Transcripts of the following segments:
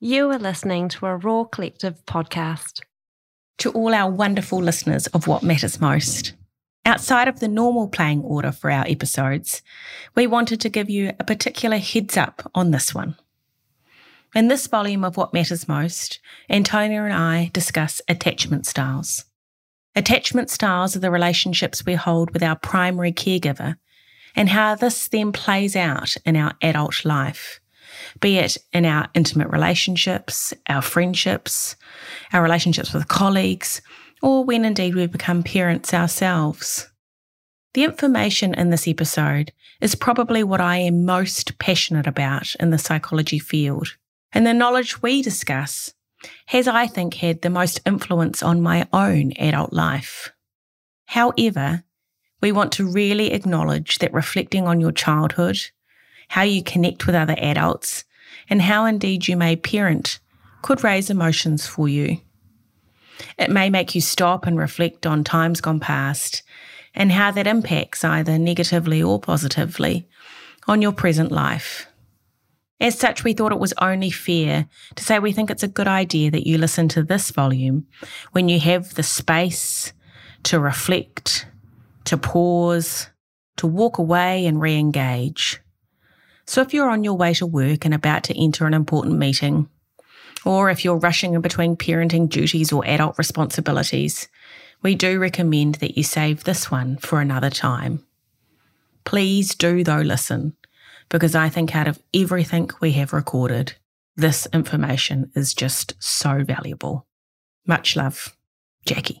You are listening to a Raw Collective podcast. To all our wonderful listeners of What Matters Most. Outside of the normal playing order for our episodes, we wanted to give you a particular heads up on this one. In this volume of What Matters Most, Antonia and I discuss attachment styles. Attachment styles are the relationships we hold with our primary caregiver and how this then plays out in our adult life be it in our intimate relationships, our friendships, our relationships with colleagues, or when indeed we become parents ourselves. The information in this episode is probably what I am most passionate about in the psychology field, and the knowledge we discuss has, I think, had the most influence on my own adult life. However, we want to really acknowledge that reflecting on your childhood, how you connect with other adults, and how indeed you may parent could raise emotions for you. It may make you stop and reflect on times gone past and how that impacts either negatively or positively on your present life. As such, we thought it was only fair to say we think it's a good idea that you listen to this volume when you have the space to reflect, to pause, to walk away and re engage. So if you're on your way to work and about to enter an important meeting, or if you're rushing in between parenting duties or adult responsibilities, we do recommend that you save this one for another time. Please do, though, listen, because I think out of everything we have recorded, this information is just so valuable. Much love, Jacqui.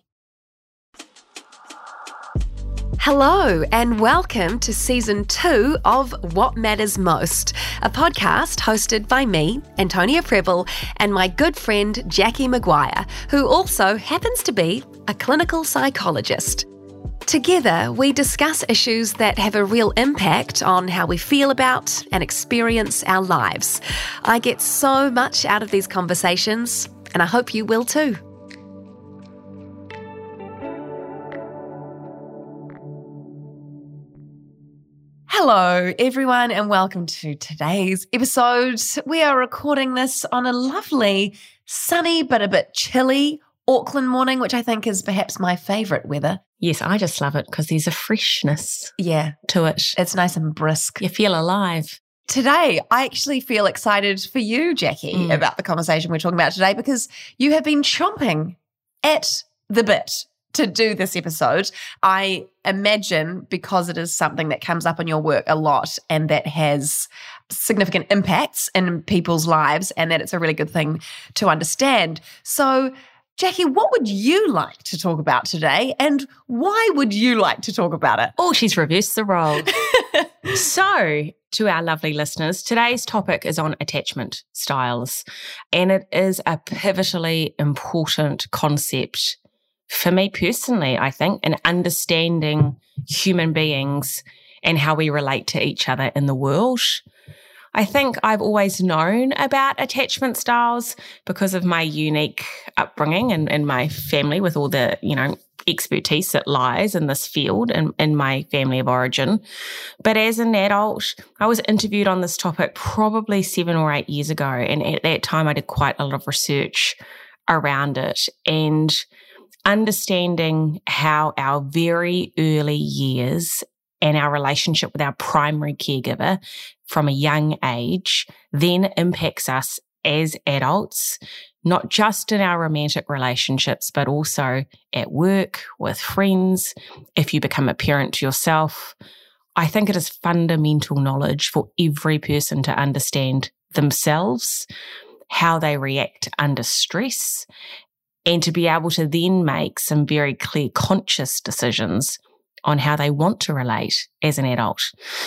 Hello, and welcome to season two of What Matters Most, a podcast hosted by me, Antonia Prebble, and my good friend Jacqui Maguire, who also happens to be a clinical psychologist. Together, we discuss issues that have a real impact on how we feel about and experience our lives. I get so much out of these conversations, and I hope you will too. Hello, everyone, and welcome to today's episode. We are recording this on a lovely, sunny but a bit chilly Auckland morning, which I think is perhaps my favourite weather. Yes, I just love it because there's a freshness yeah, to it. It's nice and brisk. You feel alive. Today, I actually feel excited for you, Jacqui, mm. about the conversation we're talking about today because you have been chomping at the bit to do this episode. I imagine because it is something that comes up in your work a lot and that has significant impacts in people's lives, and that it's a really good thing to understand. So, Jacqui, what would you like to talk about today? And why would you like to talk about it? Oh, she's reversed the role. so, to our lovely listeners, today's topic is on attachment styles. And it is a pivotally important concept for me personally, I think, in understanding human beings and how we relate to each other in the world. I think I've always known about attachment styles because of my unique upbringing and, and my family with all the, you know, expertise that lies in this field and in my family of origin. But as an adult, I was interviewed on this topic probably seven or eight years ago. And at that time, I did quite a lot of research around it. And understanding how our very early years and our relationship with our primary caregiver from a young age then impacts us as adults, not just in our romantic relationships, but also at work, with friends, if you become a parent to yourself. I think it is fundamental knowledge for every person to understand themselves, how they react under stress, and to be able to then make some very clear conscious decisions on how they want to relate as an adult.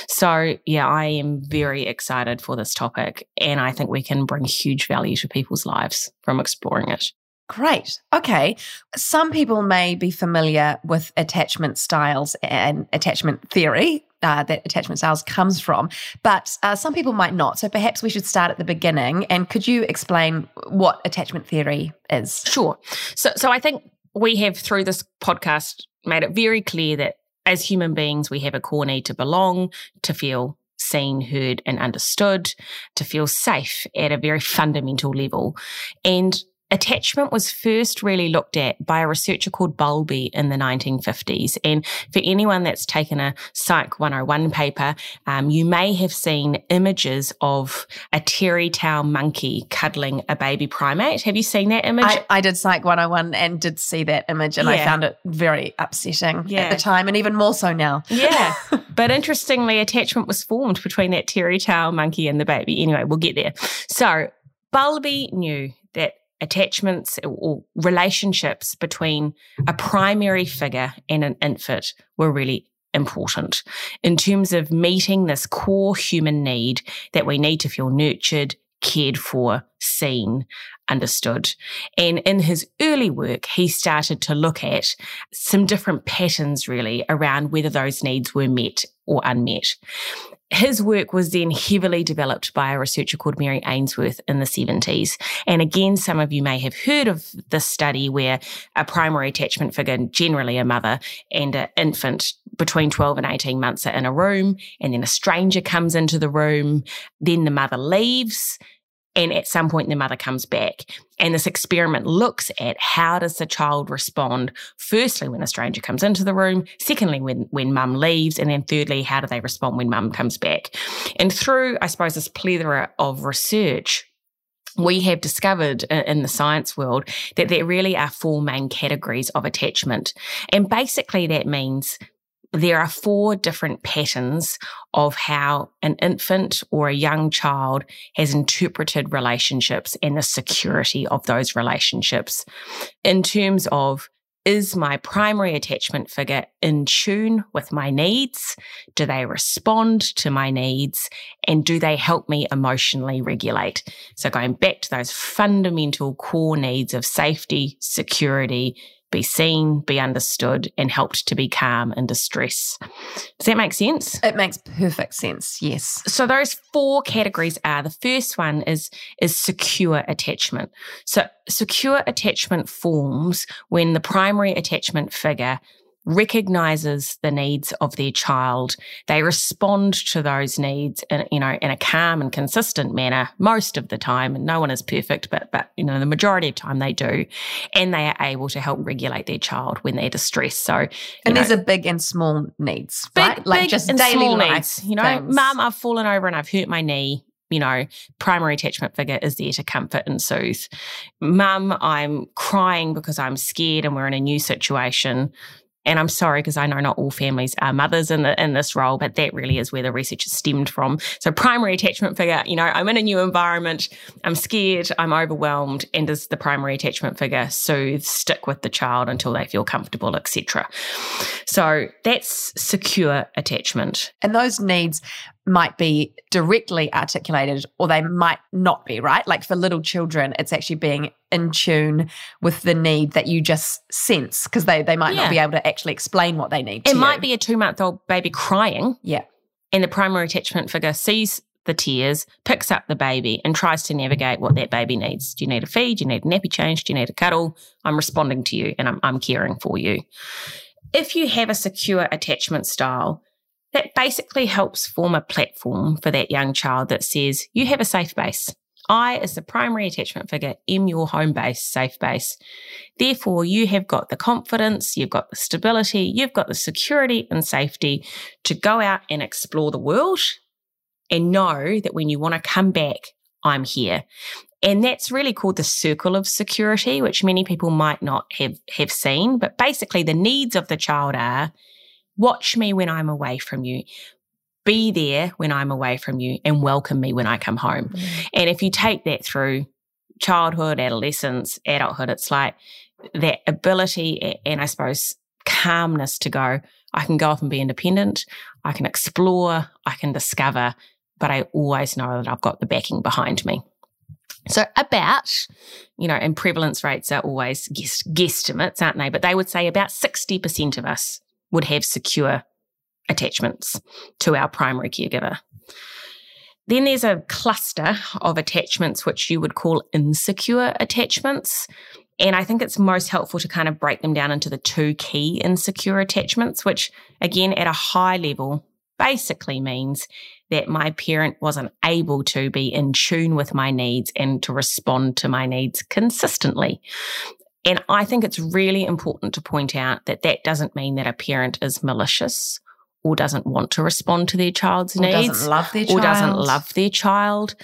So, yeah, I am very excited for this topic. And I think we can bring huge value to people's lives from exploring it. Great. Okay. Some people may be familiar with attachment styles and attachment theory uh, that attachment styles comes from, but uh, some people might not. So perhaps we should start at the beginning. And could you explain what attachment theory is? Sure. So, so I think we have through this podcast made it very clear that as human beings, we have a core need to belong, to feel seen, heard, and understood, to feel safe at a very fundamental level. And Attachment was first really looked at by a researcher called Bowlby in the 1950s. And for anyone that's taken a Psych 101 paper, um, you may have seen images of a terry tail monkey cuddling a baby primate. Have you seen that image? I, I did Psych 101 and did see that image, and yeah. I found it very upsetting yeah. at the time, and even more so now. Yeah. but interestingly, attachment was formed between that terry tail monkey and the baby. Anyway, we'll get there. So, Bowlby knew attachments or relationships between a primary figure and an infant were really important. In terms of meeting this core human need that we need to feel nurtured, cared for, seen, understood. And in his early work, he started to look at some different patterns really around whether those needs were met or unmet. His work was then heavily developed by a researcher called Mary Ainsworth in the 70s. And again, some of you may have heard of this study where a primary attachment figure, generally a mother and an infant between 12 and 18 months are in a room and then a stranger comes into the room. Then the mother leaves and at some point the mother comes back and this experiment looks at how does the child respond firstly when a stranger comes into the room secondly when when mum leaves and then thirdly how do they respond when mum comes back and through i suppose this plethora of research we have discovered in the science world that there really are four main categories of attachment. And basically, that means there are four different patterns of how an infant or a young child has interpreted relationships and the security of those relationships in terms of is my primary attachment figure in tune with my needs? Do they respond to my needs? And do they help me emotionally regulate? So going back to those fundamental core needs of safety, security, be seen, be understood, and helped to be calm in distress. Does that make sense? It makes perfect sense. Yes. So those four categories are the first one is is secure attachment. So secure attachment forms when the primary attachment figure recognizes the needs of their child. They respond to those needs in, you know, in a calm and consistent manner most of the time. And no one is perfect, but, but, you know, the majority of time they do. And they are able to help regulate their child when they're distressed. So, and know, these are big and small needs, big, right? Like big just daily needs. You know, mum, I've fallen over and I've hurt my knee you know, primary attachment figure is there to comfort and soothe. Mum, I'm crying because I'm scared and we're in a new situation. And I'm sorry because I know not all families are mothers in the in this role, but that really is where the research is stemmed from. So primary attachment figure, you know, I'm in a new environment, I'm scared, I'm overwhelmed, and does the primary attachment figure soothe, stick with the child until they feel comfortable, etc. So that's secure attachment. And those needs might be directly articulated or they might not be, right? Like for little children, it's actually being in tune with the need that you just sense because they, they might yeah. not be able to actually explain what they need. It might you. be a two month old baby crying. Yeah. And the primary attachment figure sees the tears, picks up the baby, and tries to navigate what that baby needs. Do you need a feed? Do you need a nappy change? Do you need a cuddle? I'm responding to you and I'm, I'm caring for you. If you have a secure attachment style, that basically helps form a platform for that young child that says, you have a safe base. I, as the primary attachment figure, am your home base, safe base. Therefore, you have got the confidence, you've got the stability, you've got the security and safety to go out and explore the world and know that when you want to come back, I'm here. And that's really called the circle of security, which many people might not have, have seen. But basically, the needs of the child are Watch me when I'm away from you. Be there when I'm away from you and welcome me when I come home. Mm. And if you take that through childhood, adolescence, adulthood, it's like that ability and I suppose calmness to go, I can go off and be independent. I can explore. I can discover, but I always know that I've got the backing behind me. So about, you know, and prevalence rates are always guess, guesstimates, aren't they? But they would say about 60% of us would have secure attachments to our primary caregiver. Then there's a cluster of attachments which you would call insecure attachments. And I think it's most helpful to kind of break them down into the two key insecure attachments, which again, at a high level, basically means that my parent wasn't able to be in tune with my needs and to respond to my needs consistently. And I think it's really important to point out that that doesn't mean that a parent is malicious or doesn't want to respond to their child's Or needs doesn't love their child. or doesn't love their child.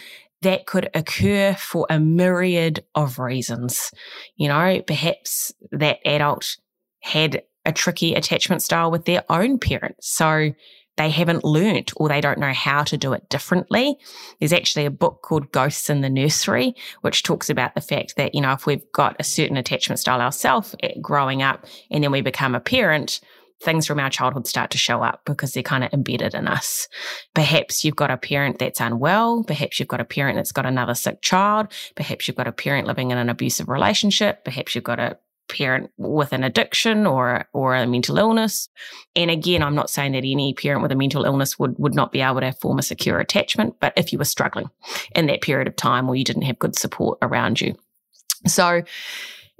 That could occur for a myriad of reasons. You know, perhaps that adult had a tricky attachment style with their own parent. So they haven't learnt or they don't know how to do it differently. There's actually a book called Ghosts in the Nursery, which talks about the fact that, you know, if we've got a certain attachment style ourselves eh, growing up and then we become a parent, things from our childhood start to show up because they're kind of embedded in us. Perhaps you've got a parent that's unwell. Perhaps you've got a parent that's got another sick child. Perhaps you've got a parent living in an abusive relationship. Perhaps you've got a parent with an addiction or or a mental illness. And again, I'm not saying that any parent with a mental illness would would not be able to form a secure attachment, but if you were struggling in that period of time or you didn't have good support around you. So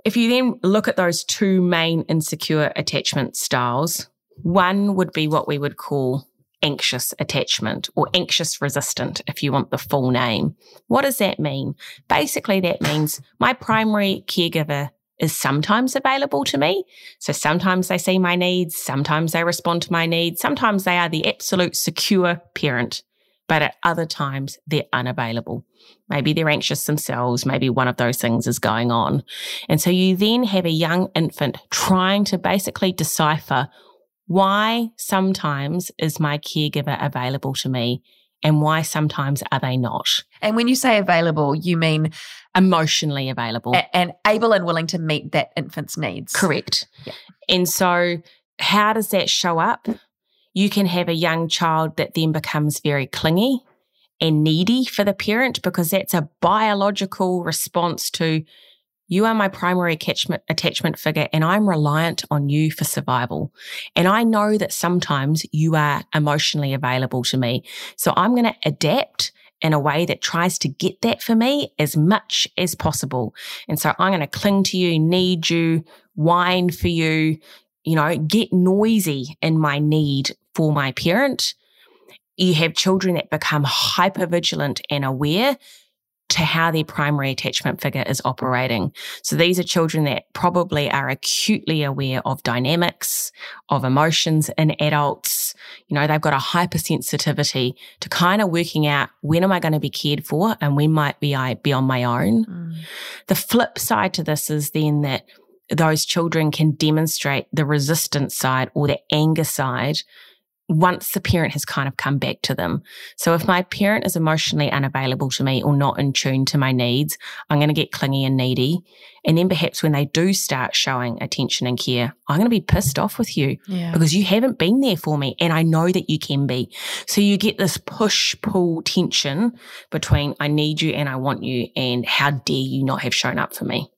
if you then look at those two main insecure attachment styles, one would be what we would call anxious attachment or anxious resistant, if you want the full name. What does that mean? Basically, that means my primary caregiver is sometimes available to me. So sometimes they see my needs, sometimes they respond to my needs, sometimes they are the absolute secure parent, but at other times they're unavailable. Maybe they're anxious themselves. Maybe one of those things is going on. And so you then have a young infant trying to basically decipher why sometimes is my caregiver available to me and why sometimes are they not? And when you say available, you mean Emotionally available. a- and able and willing to meet that infant's needs. Correct. Yeah. And so, how does that show up? You can have a young child that then becomes very clingy and needy for the parent because that's a biological response to you are my primary attachment, attachment figure and I'm reliant on you for survival. And I know that sometimes you are emotionally available to me. So I'm going to adapt in a way that tries to get that for me as much as possible. And so I'm going to cling to you, need you, whine for you, you know, get noisy in my need for my parent. You have children that become hyper vigilant and aware to how their primary attachment figure is operating. So these are children that probably are acutely aware of dynamics, of emotions in adults. You know, they've got a hypersensitivity to kind of working out when am I going to be cared for and when might be I be on my own. Mm. The flip side to this is then that those children can demonstrate the resistance side or the anger side once the parent has kind of come back to them. So if my parent is emotionally unavailable to me or not in tune to my needs, I'm going to get clingy and needy. And then perhaps when they do start showing attention and care, I'm going to be pissed off with you Yeah. because you haven't been there for me and I know that you can be. So you get this push pull tension between I need you and I want you and how dare you not have shown up for me.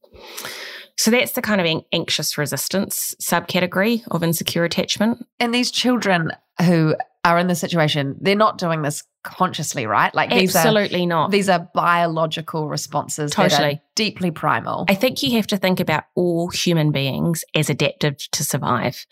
So that's the kind of an- anxious resistance subcategory of insecure attachment. And these children who are in this situation, they're not doing this consciously, right? Like these are Absolutely not. these are biological responses that are Totally. deeply primal. I think you have to think about all human beings as adaptive to survive.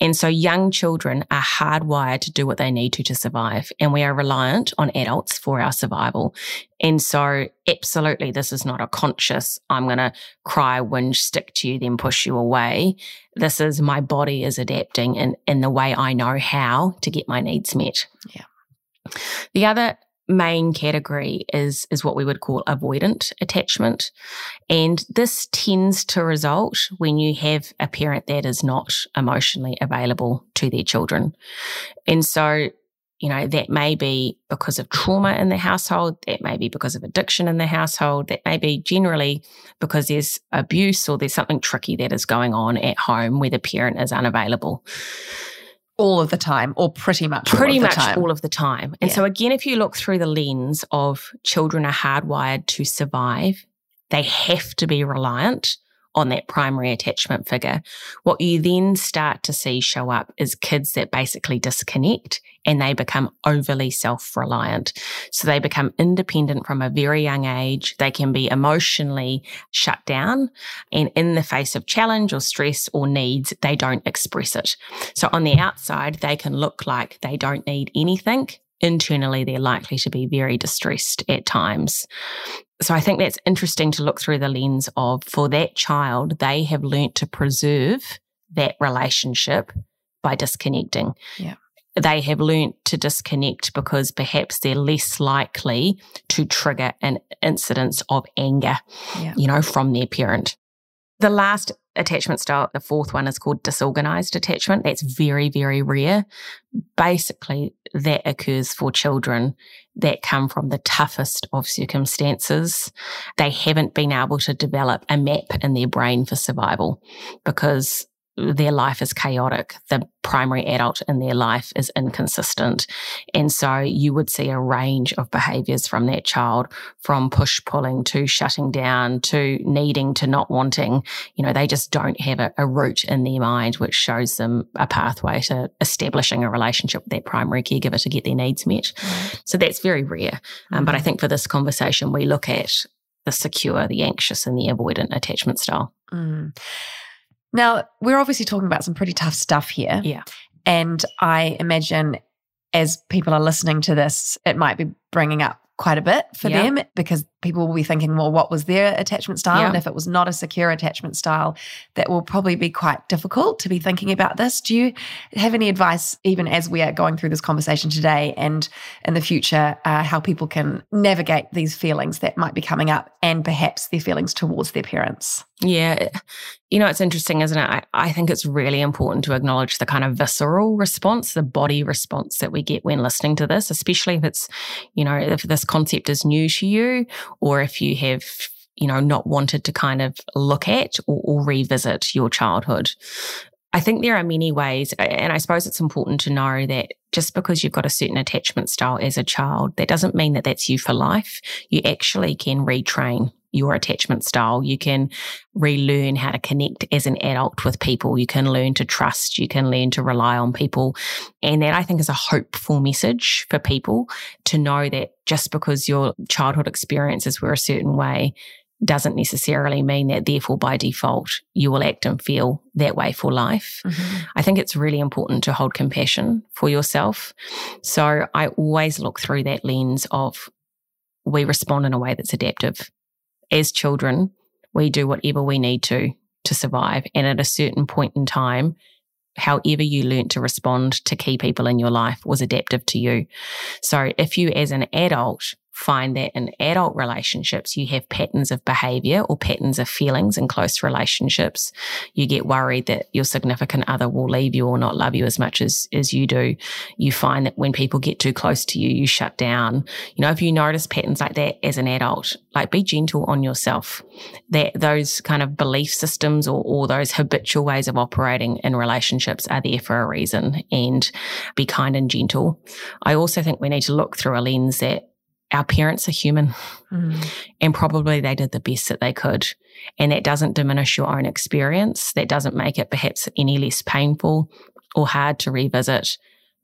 And so young children are hardwired to do what they need to to survive. And we are reliant on adults for our survival. And so absolutely, this is not a conscious, I'm going to cry, whinge, stick to you, then push you away. This is my body is adapting in, in the way I know how to get my needs met. Yeah. The other main category is is what we would call avoidant attachment. And this tends to result when you have a parent that is not emotionally available to their children. And so you know that may be because of trauma in the household that may be because of addiction in the household that may be generally because there's abuse or there's something tricky that is going on at home where the parent is unavailable all of the time, or pretty much pretty all of much the time. all of the time. And Yeah. so again, if you look through the lens of children are hardwired to survive, they have to be reliant on that primary attachment figure. What you then start to see show up is kids that basically disconnect and they become overly self-reliant. So they become independent from a very young age. They can be emotionally shut down and in the face of challenge or stress or needs, they don't express it. So on the outside, they can look like they don't need anything internally they're likely to be very distressed at times. So I think that's interesting to look through the lens of for that child, they have learnt to preserve that relationship by disconnecting. Yeah. They have learnt to disconnect because perhaps they're less likely to trigger an incidence of anger, Yeah. you know, from their parent. The last attachment style, the fourth one is called disorganized attachment. That's very, very rare. Basically, that occurs for children that come from the toughest of circumstances. They haven't been able to develop a map in their brain for survival because their life is chaotic. The primary adult in their life is inconsistent. And so you would see a range of behaviors from that child, from push pulling to shutting down to needing to not wanting. You know, they just don't have a, a route in their mind which shows them a pathway to establishing a relationship with their primary caregiver to get their needs met. So that's very rare. Um, but I think for this conversation, we look at the secure, the anxious, and the avoidant attachment style. Mm. Now, we're obviously talking about some pretty tough stuff here. Yeah. And I imagine as people are listening to this, it might be bringing up quite a bit for Yeah. them because people will be thinking, well, what was their attachment style? Yeah. And if it was not a secure attachment style, that will probably be quite difficult to be thinking about this. Do you have any advice, even as we are going through this conversation today and in the future, uh, how people can navigate these feelings that might be coming up and perhaps their feelings towards their parents? Yeah. You know, it's interesting, isn't it? I, I think it's really important to acknowledge the kind of visceral response, the body response that we get when listening to this, especially if it's, you know, if this concept is new to you or if you have, you know, not wanted to kind of look at or, or revisit your childhood. I think there are many ways, and I suppose it's important to know that just because you've got a certain attachment style as a child, that doesn't mean that that's you for life. You actually can retrain your attachment style. You can relearn how to connect as an adult with people. You can learn to trust. You can learn to rely on people. And that I think is a hopeful message for people to know that just because your childhood experiences were a certain way doesn't necessarily mean that therefore by default you will act and feel that way for life. Mm-hmm. I think it's really important to hold compassion for yourself. So I always look through that lens of we respond in a way that's adaptive. As children, we do whatever we need to to survive. And at a certain point in time, however you learnt to respond to key people in your life was adaptive to you. So if you as an adult find that in adult relationships, you have patterns of behavior or patterns of feelings in close relationships. You get worried that your significant other will leave you or not love you as much as, as you do. You find that when people get too close to you, you shut down. You know, if you notice patterns like that as an adult, like be gentle on yourself. That those kind of belief systems or, or those habitual ways of operating in relationships are there for a reason and be kind and gentle. I also think we need to look through a lens that our parents are human Mm. and probably they did the best that they could. And that doesn't diminish your own experience. That doesn't make it perhaps any less painful or hard to revisit,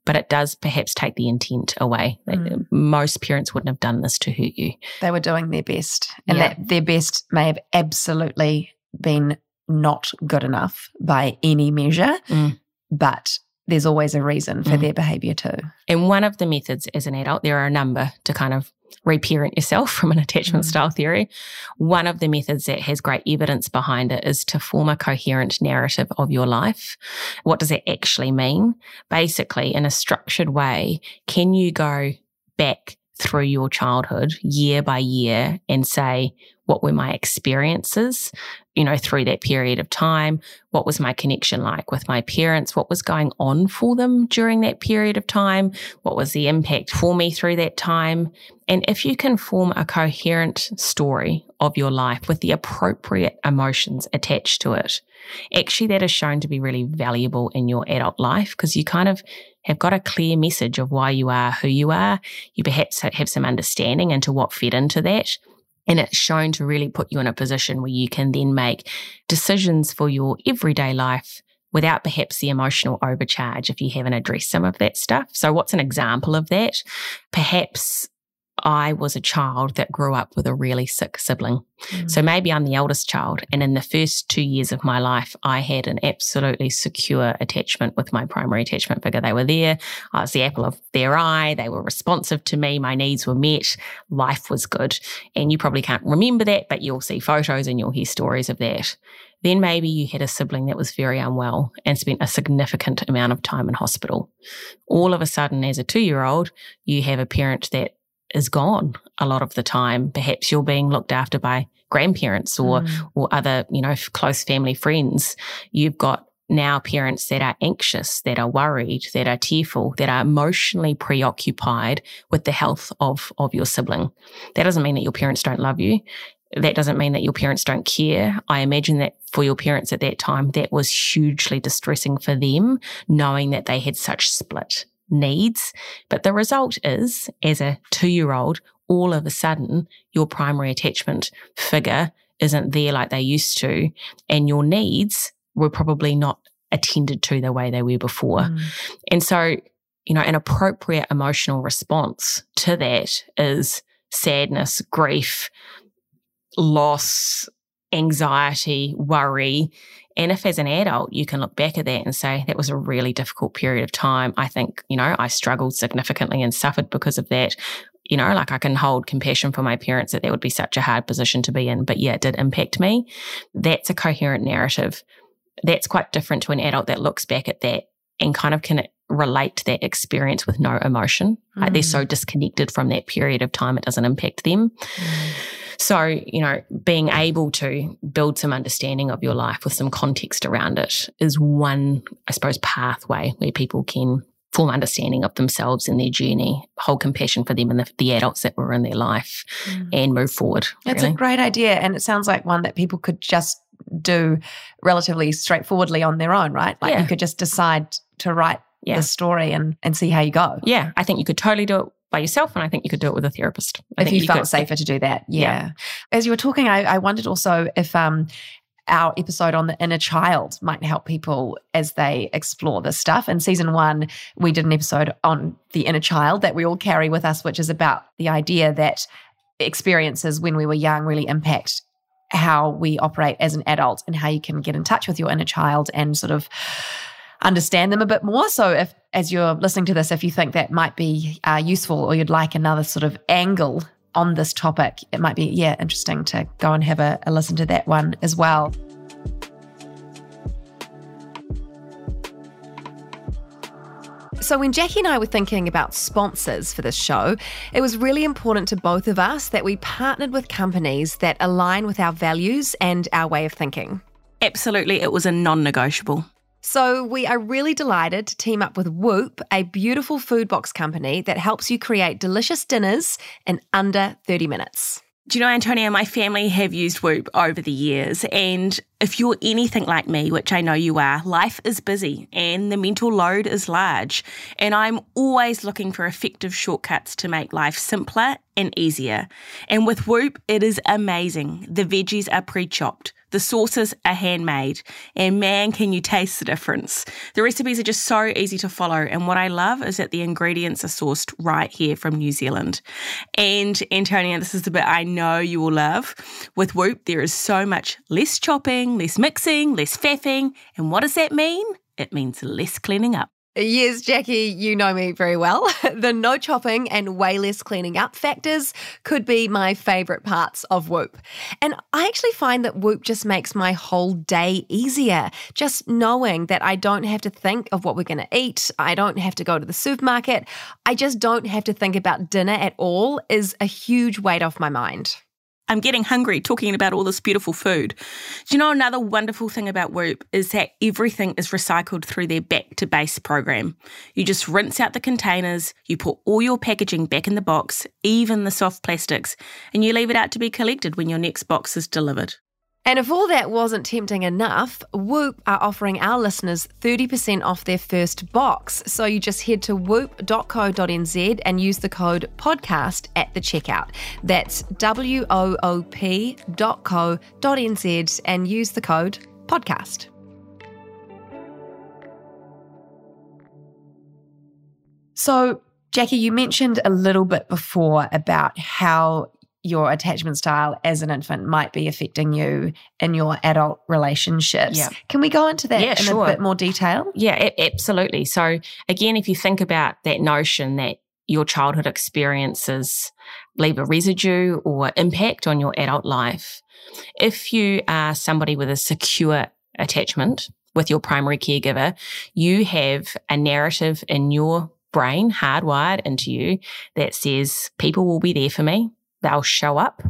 but it does perhaps take the intent away. Mm. Most parents wouldn't have done this to hurt you. They were doing their best, and Yeah. that their best may have absolutely been not good enough by any measure, Mm. but there's always a reason for Mm. their behavior too. And one of the methods as an adult, there are a number to kind of reparent yourself from an attachment Mm. style theory. One of the methods that has great evidence behind it is to form a coherent narrative of your life. What does that actually mean? Basically, in a structured way, can you go back through your childhood year by year and say, what were my experiences, you know, through that period of time? What was my connection like with my parents? What was going on for them during that period of time? What was the impact for me through that time? And if you can form a coherent story of your life with the appropriate emotions attached to it, actually that is shown to be really valuable in your adult life because you kind of have got a clear message of why you are who you are. You perhaps have some understanding into what fed into that. And it's shown to really put you in a position where you can then make decisions for your everyday life without perhaps the emotional overcharge if you haven't addressed some of that stuff. So, what's an example of that? Perhaps I was a child that grew up with a really sick sibling. Mm. So maybe I'm the eldest child. And in the first two years of my life, I had an absolutely secure attachment with my primary attachment figure. They were there. I was the apple of their eye. They were responsive to me. My needs were met. Life was good. And you probably can't remember that, but you'll see photos and you'll hear stories of that. Then maybe you had a sibling that was very unwell and spent a significant amount of time in hospital. All of a sudden, as a two year old, you have a parent that is gone a lot of the time. Perhaps you're being looked after by grandparents or, mm. or other, you know, close family friends. You've got now parents that are anxious, that are worried, that are tearful, that are emotionally preoccupied with the health of, of your sibling. That doesn't mean that your parents don't love you. That doesn't mean that your parents don't care. I imagine that for your parents at that time, that was hugely distressing for them, knowing that they had such split needs. But the result is, as a two year old, all of a sudden, your primary attachment figure isn't there like they used to, and your needs were probably not attended to the way they were before. Mm. And so, you know, an appropriate emotional response to that is sadness, grief, loss, anxiety, worry. And if as an adult, you can look back at that and say, that was a really difficult period of time. I think, you know, I struggled significantly and suffered because of that. You know, like I can hold compassion for my parents that that would be such a hard position to be in, but yeah, it did impact me. That's a coherent narrative. That's quite different to an adult that looks back at that and kind of can relate to that experience with no emotion. Mm. Like they're so mm. disconnected from that period of time, it doesn't impact them. Mm. So, you know, being able to build some understanding of your life with some context around it is one, I suppose, pathway where people can form understanding of themselves and their journey, hold compassion for them and the, the adults that were in their life mm. and move forward. It's really. a great idea. And it sounds like one that people could just do relatively straightforwardly on their own, right? Like yeah. you could just decide to write yeah. the story and, and see how you go. Yeah. I think you could totally do it by yourself. And I think you could do it with a therapist. I if you, you felt could. safer to do that. Yeah. yeah. As you were talking, I, I wondered also if um, our episode on the inner child might help people as they explore this stuff. In season one, we did an episode on the inner child that we all carry with us, which is about the idea that experiences when we were young really impact how we operate as an adult and how you can get in touch with your inner child and sort of understand them a bit more. So, if as you're listening to this, if you think that might be uh, useful or you'd like another sort of angle on this topic, it might be, yeah, interesting to go and have a, a listen to that one as well. So, when Jacqui and I were thinking about sponsors for this show, it was really important to both of us that we partnered with companies that align with our values and our way of thinking. Absolutely, it was a non negotiable. So, we are really delighted to team up with Woop, a beautiful food box company that helps you create delicious dinners in under 30 minutes. Do you know, Antonia, my family have used Woop over the years. And if you're anything like me, which I know you are, life is busy and the mental load is large. And I'm always looking for effective shortcuts to make life simpler and easier. And with Woop, it is amazing. The veggies are pre chopped. The sauces are handmade, and man, can you taste the difference. The recipes are just so easy to follow, and what I love is that the ingredients are sourced right here from New Zealand. And Antonia, this is the bit I know you will love. With Woop, there is so much less chopping, less mixing, less faffing, and what does that mean? It means less cleaning up. Yes, Jacqui, you know me very well. the no chopping and way less cleaning up factors could be my favourite parts of Woop. And I actually find that Woop just makes my whole day easier. Just knowing that I don't have to think of what we're going to eat, I don't have to go to the supermarket, I just don't have to think about dinner at all is a huge weight off my mind. I'm getting hungry talking about all this beautiful food. Do you know another wonderful thing about Woop is that everything is recycled through their back to base program. You just rinse out the containers, you put all your packaging back in the box, even the soft plastics, and you leave it out to be collected when your next box is delivered. And if all that wasn't tempting enough, Woop are offering our listeners 30% off their first box. So you just head to woop.co.nz and use the code podcast at the checkout. That's W O O P.co.nz and use the code podcast. So, Jacqui, you mentioned a little bit before about how your attachment style as an infant might be affecting you in your adult relationships. Yeah. Can we go into that Yeah, in sure. a bit more detail? Yeah, absolutely. So, again, if you think about that notion that your childhood experiences leave a residue or impact on your adult life, if you are somebody with a secure attachment with your primary caregiver, you have a narrative in your brain hardwired into you that says people will be there for me. They'll show up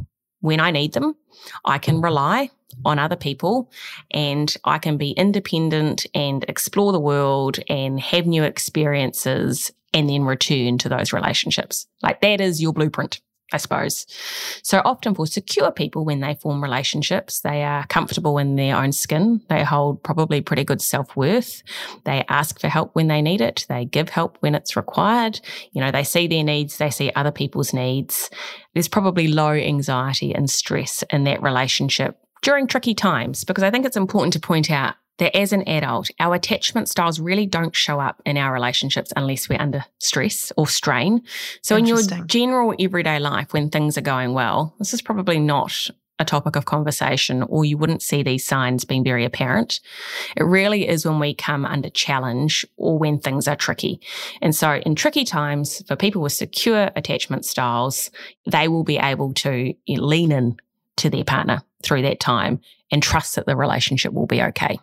when I need them. I can rely on other people and I can be independent and explore the world and have new experiences and then return to those relationships. Like that is your blueprint. I suppose. So often for secure people, when they form relationships, they are comfortable in their own skin. They hold probably pretty good self worth. They ask for help when they need it. They give help when it's required. You know, they see their needs. They see other people's needs. There's probably low anxiety and stress in that relationship during tricky times because I think it's important to point out that as an adult, our attachment styles really don't show up in our relationships unless we're under stress or strain. So in your general everyday life, when things are going well, this is probably not a topic of conversation or you wouldn't see these signs being very apparent. It really is when we come under challenge or when things are tricky. And so in tricky times for people with secure attachment styles, they will be able to lean in to their partner through that time and trust that the relationship will be okay.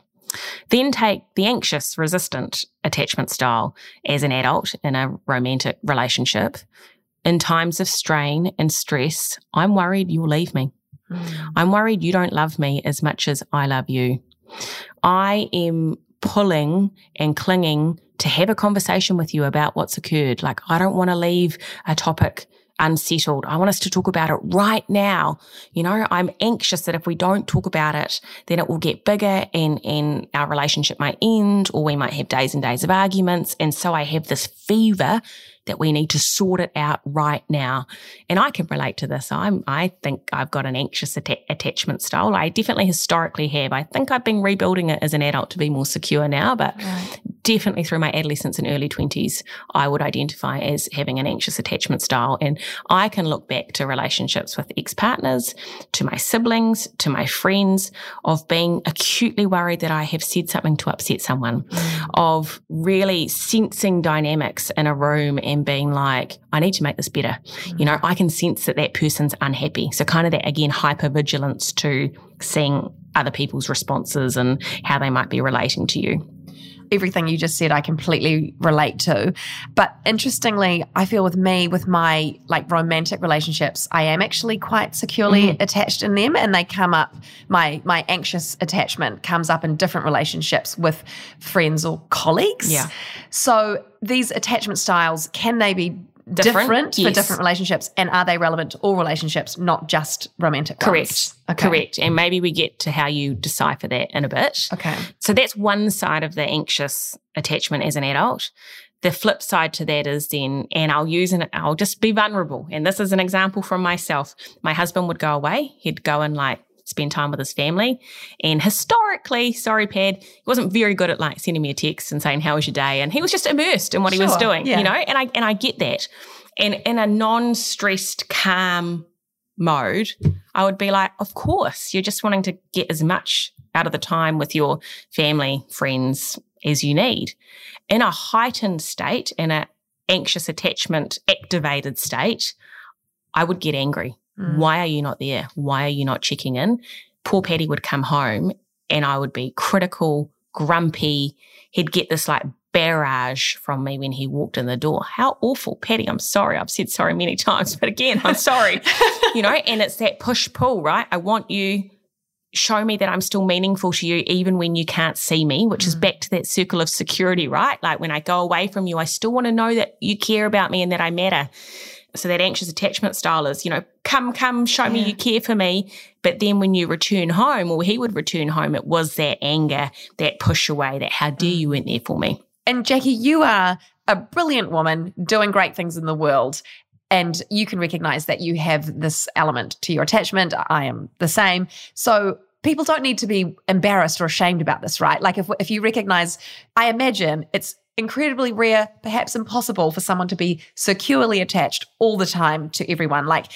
Then take the anxious, resistant attachment style as an adult in a romantic relationship. In times of strain and stress, I'm worried you'll leave me. Hmm. I'm worried you don't love me as much as I love you. I am pulling and clinging to have a conversation with you about what's occurred. Like, I don't want to leave a topic unsettled. I want us to talk about it right now. You know, I'm anxious that if we don't talk about it, then it will get bigger and, and our relationship might end or we might have days and days of arguments. And so I have this fever that we need to sort it out right now. And I can relate to this. I'm, I think I've got an anxious atta- attachment style. I definitely historically have. I think I've been rebuilding it as an adult to be more secure now, but definitely through my adolescence and early 20s, I would identify as having an anxious attachment style. And I can look back to relationships with ex partners, to my siblings, to my friends, of being acutely worried that I have said something to upset someone, mm. of really sensing dynamics in a room and being like, I need to make this better. Mm. You know, I can sense that that person's unhappy. So, kind of that again, hypervigilance to seeing other people's responses and how they might be relating to you. Everything you just said I completely relate to. But interestingly, I feel with me, with my like romantic relationships, I am actually quite securely Mm-hmm. attached in them and they come up my my anxious attachment comes up in different relationships with friends or colleagues. Yeah. So these attachment styles, can they be Different? different, for different relationships and are they relevant to all relationships, not just romantic Correct. Okay. Correct. And maybe we get to how you decipher that in a bit. Okay. So that's one side of the anxious attachment as an adult. The flip side to that is then, and I'll use an, I'll just be vulnerable. And this is an example from myself. My husband would go away. He'd go and like spend time with his family. And historically, sorry, Pad, he wasn't very good at like sending me a text and saying, how was your day? And he was just immersed in what he was doing, yeah. you know, and I, and I get that. And in a non-stressed, calm mode, I would be like, of course, you're just wanting to get as much out of the time with your family, friends as you need. In a heightened state, in a anxious attachment activated state, I would get angry. Mm. Why are you not there? Why are you not checking in? Poor Paddy would come home and I would be critical, grumpy. He'd get this like barrage from me when he walked in the door. How awful, Paddy. I'm sorry. I've said sorry many times, but again, I'm sorry. you know, and it's that push pull, right? I want you show me that I'm still meaningful to you even when you can't see me, which is back to that circle of security, right? Like when I go away from you, I still want to know that you care about me and that I matter. So that anxious attachment style is, you know, come, come, show me you care for me. But then when you return home, or he would return home, it was that anger, that push away, that how dare mm. you weren't there for me. And Jacqui, you are a brilliant woman doing great things in the world. And you can recognize that you have this element to your attachment. I am the same. So people don't need to be embarrassed or ashamed about this, right? Like if, if you recognize, I imagine it's incredibly rare, perhaps impossible for someone to be securely attached all the time to everyone. Like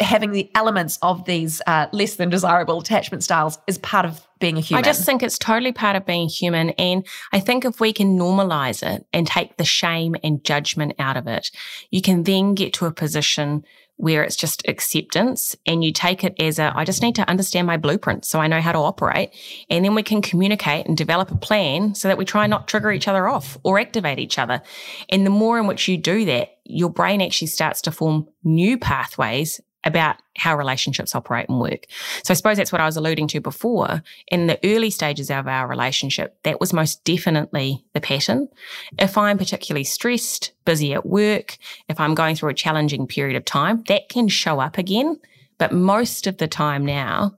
having the elements of these uh, less than desirable attachment styles is part of being a human. I just think it's totally part of being human. And I think if we can normalize it and take the shame and judgment out of it, you can then get to a position where it's just acceptance and you take it as a, I just need to understand my blueprint so I know how to operate. And then we can communicate and develop a plan so that we try not trigger each other off or activate each other. And the more in which you do that, your brain actually starts to form new pathways about how relationships operate and work. So I suppose that's what I was alluding to before. In the early stages of our relationship, that was most definitely the pattern. If I'm particularly stressed, busy at work, if I'm going through a challenging period of time, that can show up again. But most of the time now,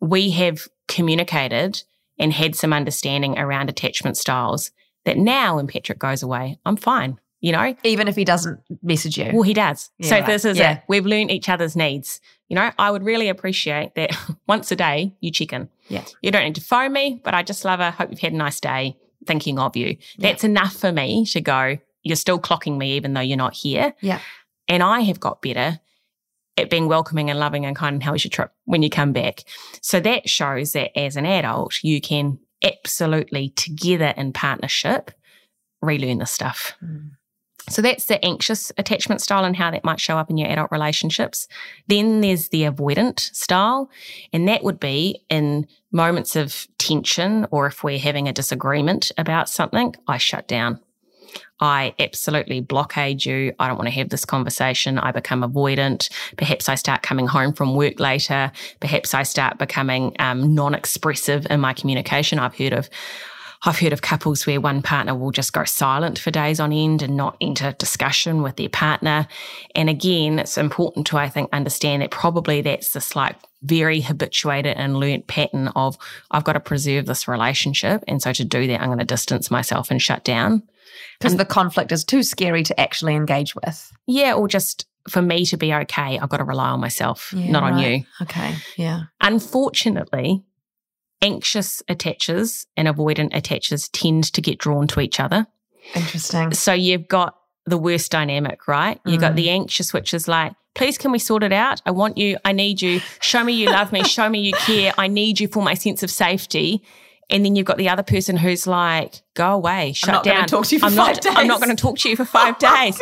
we have communicated and had some understanding around attachment styles that now when Patrick goes away, I'm fine you know? Even if he doesn't message you. Well, he does. Yeah, so right. this is Yeah. it. We've learned each other's needs. You know, I would really appreciate that once a day you check in. Yeah. You don't need to phone me, but I just love her. Hope you've had a nice day. Thinking of you. Yeah. That's enough for me to go, you're still clocking me even though you're not here. Yeah. And I have got better at being welcoming and loving and kind and how was your trip when you come back. So that shows that as an adult, you can absolutely together in partnership relearn the stuff. Mm. So that's the anxious attachment style and how that might show up in your adult relationships. Then there's the avoidant style, and that would be in moments of tension or if we're having a disagreement about something, I shut down. I absolutely blockade you. I don't want to have this conversation. I become avoidant. Perhaps I start coming home from work later. Perhaps I start becoming um, non-expressive in my communication. I've heard of I've heard of couples where one partner will just go silent for days on end and not enter discussion with their partner. And again, it's important to, I think, understand that probably that's this like very habituated and learnt pattern of I've got to preserve this relationship. And so to do that, I'm going to distance myself and shut down. Because the conflict is too scary to actually engage with. Yeah, or just for me to be okay, I've got to rely on myself, Yeah, not on you. Okay. Yeah. Unfortunately, anxious attaches and avoidant attaches tend to get drawn to each other. Interesting. So you've got the worst dynamic, right? You've got Mm. the anxious, which is like, please, can we sort it out? I want you. I need you. Show me you love me. Show me you care. I need you for my sense of safety. And then you've got the other person who's like, go away, shut not gonna down. talk to you for I'm five not, I'm not going to talk to you for five days.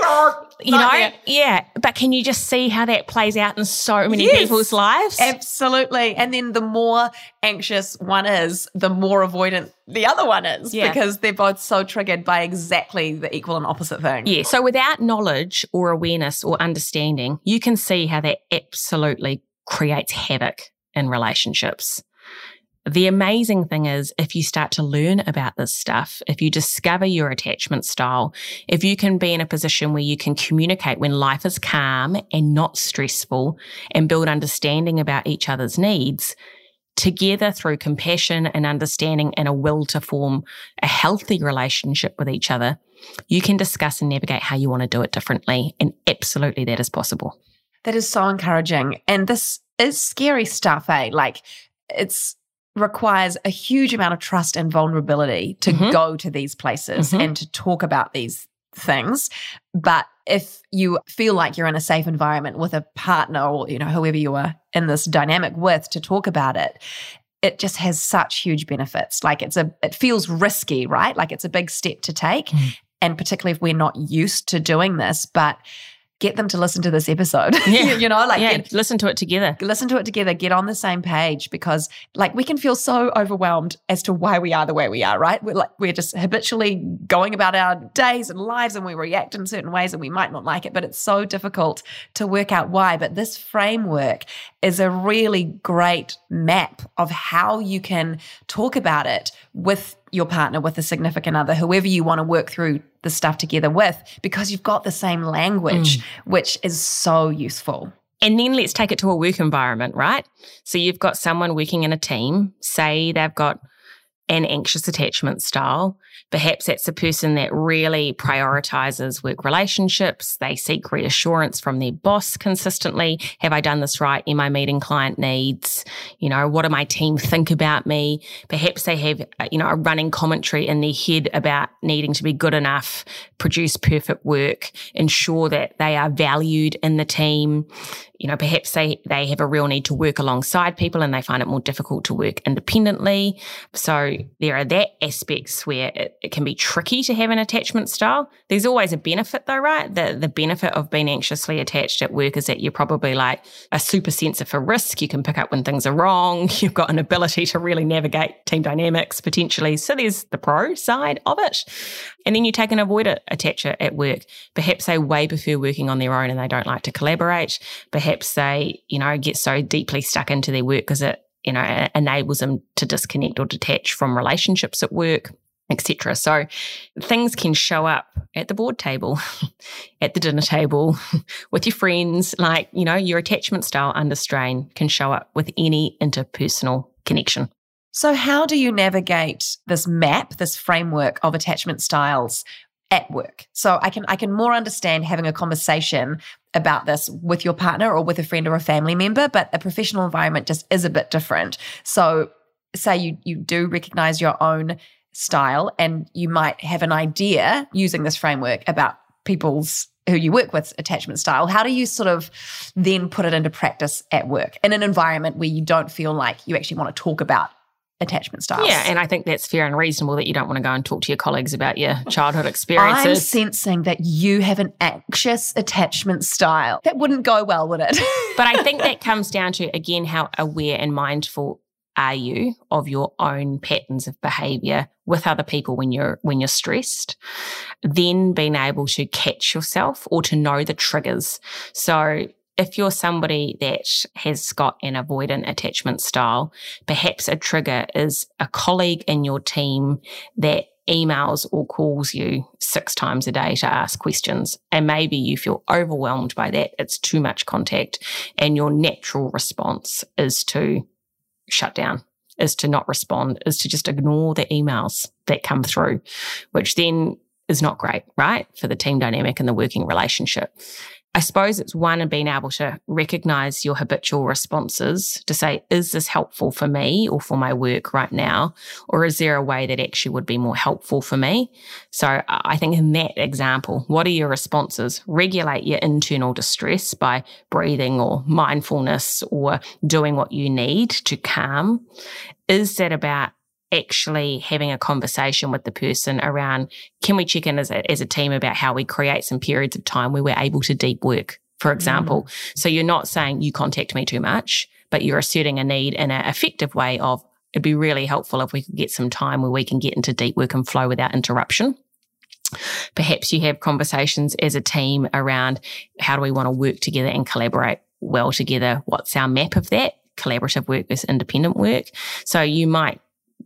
You know? Yeah. But can you just see how that plays out in so many Yes. people's lives? Absolutely. And then the more anxious one is, the more avoidant the other one is Yeah. because they're both so triggered by exactly the equal and opposite thing. Yeah. So without knowledge or awareness or understanding, you can see how that absolutely creates havoc in relationships. The amazing thing is, if you start to learn about this stuff, if you discover your attachment style, if you can be in a position where you can communicate when life is calm and not stressful and build understanding about each other's needs, together through compassion and understanding and a will to form a healthy relationship with each other, you can discuss and navigate how you want to do it differently. And absolutely that is possible. That is so encouraging. And this is scary stuff, eh? Like it's requires a huge amount of trust and vulnerability to Mhm. go to these places Mhm. and to talk about these things. But if you feel like you're in a safe environment with a partner or, you know, whoever you are in this dynamic with to talk about it, it just has such huge benefits. Like it's a, it feels risky, right? Like it's a big step to take. Mm. And particularly if we're not used to doing this, but get them to listen to this episode. Yeah. you know, like yeah, get, listen to it together. listen to it together, get on the same page because like we can feel so overwhelmed as to why we are the way we are, right? We're like we're just habitually going about our days and lives and we react in certain ways and we might not like it, but it's so difficult to work out why. But this framework is a really great map of how you can talk about it with your partner, with a significant other, whoever you want to work through the stuff together with, because you've got the same language, mm. which is so useful. And then let's take it to a work environment, right? So you've got someone working in a team, say they've got an anxious attachment style. Perhaps that's a person that really prioritizes work relationships. They seek reassurance from their boss consistently. Have I done this right? Am I meeting client needs? You know, what do my team think about me? Perhaps they have, uh, you know, a running commentary in their head about needing to be good enough, produce perfect work, ensure that they are valued in the team, you know, perhaps they, they have a real need to work alongside people and they find it more difficult to work independently. So there are that aspects where it, it, can be tricky to have an attachment style. There's always a benefit though, right? The, the benefit of being anxiously attached at work is that you're probably like a super sensor for risk. You can pick up when things are wrong. You've got an ability to really navigate team dynamics potentially. So there's the pro side of it. And then you take an avoider attacher at work. Perhaps they way prefer working on their own and they don't like to collaborate. Perhaps they, you know, get so deeply stuck into their work because it, you know, enables them to disconnect or detach from relationships at work, etc. So things can show up at the board table, at the dinner table, with your friends. Like, you know, your attachment style under strain can show up with any interpersonal connection. So, how do you navigate this map, this framework of attachment styles at work? So, I can I can more understand having a conversation about this with your partner or with a friend or a family member, but a professional environment just is a bit different. So, say you you do recognize your own style and you might have an idea using this framework about people's who you work with attachment style how do you sort of then put it into practice at work in an environment where you don't feel like you actually want to talk about attachment styles. Yeah, and I think that's fair and reasonable that you don't want to go and talk to your colleagues about your childhood experiences. I'm sensing that you have an anxious attachment style. That wouldn't go well, would it? but I think that comes down to again how aware and mindful are you of your own patterns of behavior with other people when you're when you're stressed then being able to catch yourself or to know the triggers so if you're somebody that has got an avoidant attachment style, perhaps a trigger is a colleague in your team that emails or calls you six times a day to ask questions. And maybe you feel overwhelmed by that. It's too much contact. And your natural response is to shut down, is to not respond, is to just ignore the emails that come through, which then is not great, right? For the team dynamic and the working relationship. I suppose it's one in being able to recognize your habitual responses to say, is this helpful for me or for my work right now? Or is there a way that actually would be more helpful for me? So I think in that example, what are your responses? Regulate your internal distress by breathing or mindfulness or doing what you need to calm. Is that about actually having a conversation with the person around can we check in as a, as a team about how we create some periods of time where we're able to deep work, for example. Mm. So you're not saying you contact me too much, but you're asserting a need in an effective way of it'd be really helpful if we could get some time where we can get into deep work and flow without interruption. Perhaps you have conversations as a team around how do we want to work together and collaborate well together? What's our map of that? Collaborative work versus independent work. So you might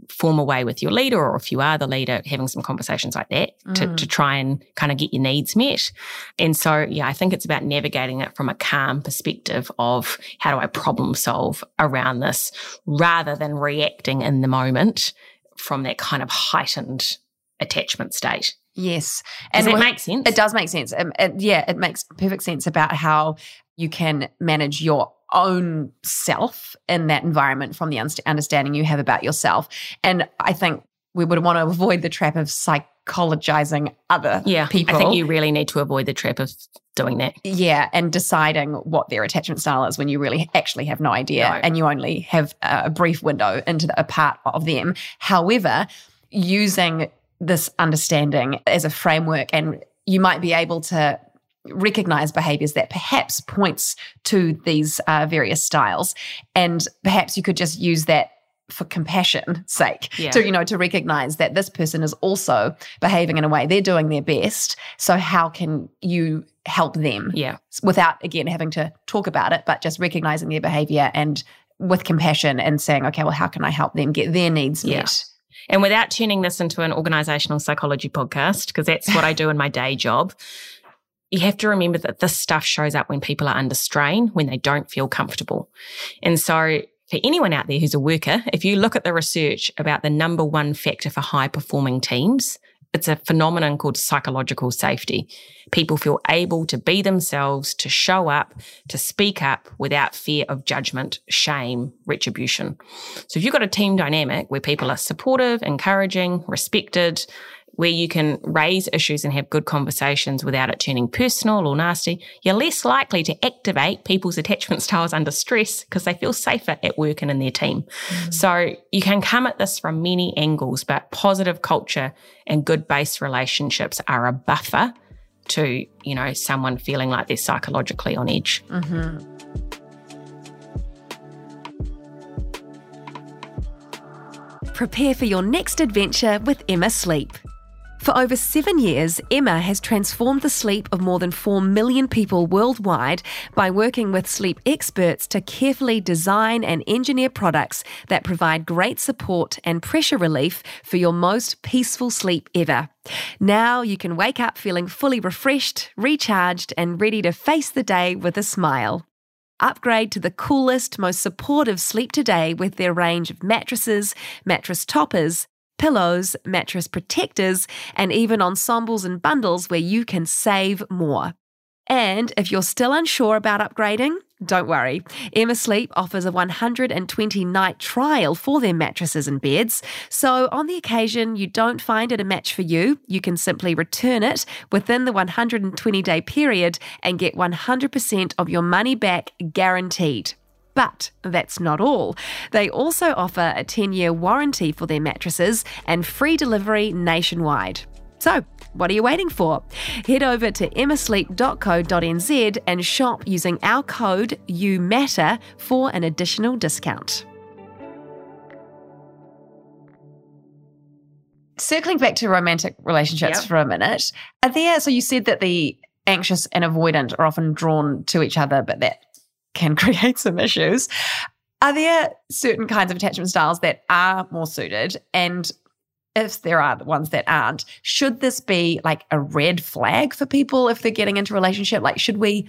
form a way with your leader, or if you are the leader, having some conversations like that mm. to, to try and kind of get your needs met. And so, yeah, I think it's about navigating it from a calm perspective of how do I problem solve around this rather than reacting in the moment from that kind of heightened attachment state. Yes. Does and it make sense? It does make sense. Um, it, yeah, it makes perfect sense about how you can manage your own self in that environment from the understanding you have about yourself. And I think we would want to avoid the trap of psychologizing other yeah, people. I think you really need to avoid the trap of doing that. Yeah, and deciding what their attachment style is when you really actually have no idea no. and you only have a brief window into the, a part of them. However, using this understanding as a framework and you might be able to recognize behaviors that perhaps points to these uh, various styles. And perhaps you could just use that for compassion sake yeah. to you know to recognize that this person is also behaving in a way they're doing their best. So how can you help them? Yeah. Without again having to talk about it but just recognizing their behavior and with compassion and saying okay well how can i help them get their needs yeah. met? And without turning this into an organizational psychology podcast because that's what i do in my day job you have to remember that this stuff shows up when people are under strain, when they don't feel comfortable. And so for anyone out there who's a worker, if you look at the research about the number one factor for high performing teams, it's a phenomenon called psychological safety. People feel able to be themselves, to show up, to speak up without fear of judgment, shame, retribution. So if you've got a team dynamic where people are supportive, encouraging, respected, where you can raise issues and have good conversations without it turning personal or nasty, you're less likely to activate people's attachment styles under stress because they feel safer at work and in their team. Mm. So you can come at this from many angles, but positive culture and good base relationships are a buffer to, you know, someone feeling like they're psychologically on edge. Mm-hmm. Prepare for your next adventure with Emma Sleep. For over seven years, Emma has transformed the sleep of more than 4 million people worldwide by working with sleep experts to carefully design and engineer products that provide great support and pressure relief for your most peaceful sleep ever. Now you can wake up feeling fully refreshed, recharged, and ready to face the day with a smile. Upgrade to the coolest, most supportive sleep today with their range of mattresses, mattress toppers, pillows, mattress protectors, and even ensembles and bundles where you can save more. And if you're still unsure about upgrading, don't worry. Emma Sleep offers a 120 night trial for their mattresses and beds. So, on the occasion you don't find it a match for you, you can simply return it within the 120 day period and get 100% of your money back guaranteed. But that's not all. They also offer a 10 year warranty for their mattresses and free delivery nationwide. So, what are you waiting for? Head over to emmasleep.co.nz and shop using our code UMATTER for an additional discount. Circling back to romantic relationships yep. for a minute, are there, so you said that the anxious and avoidant are often drawn to each other, but that can create some issues. Are there certain kinds of attachment styles that are more suited? And if there are the ones that aren't, should this be like a red flag for people if they're getting into a relationship? Like, should we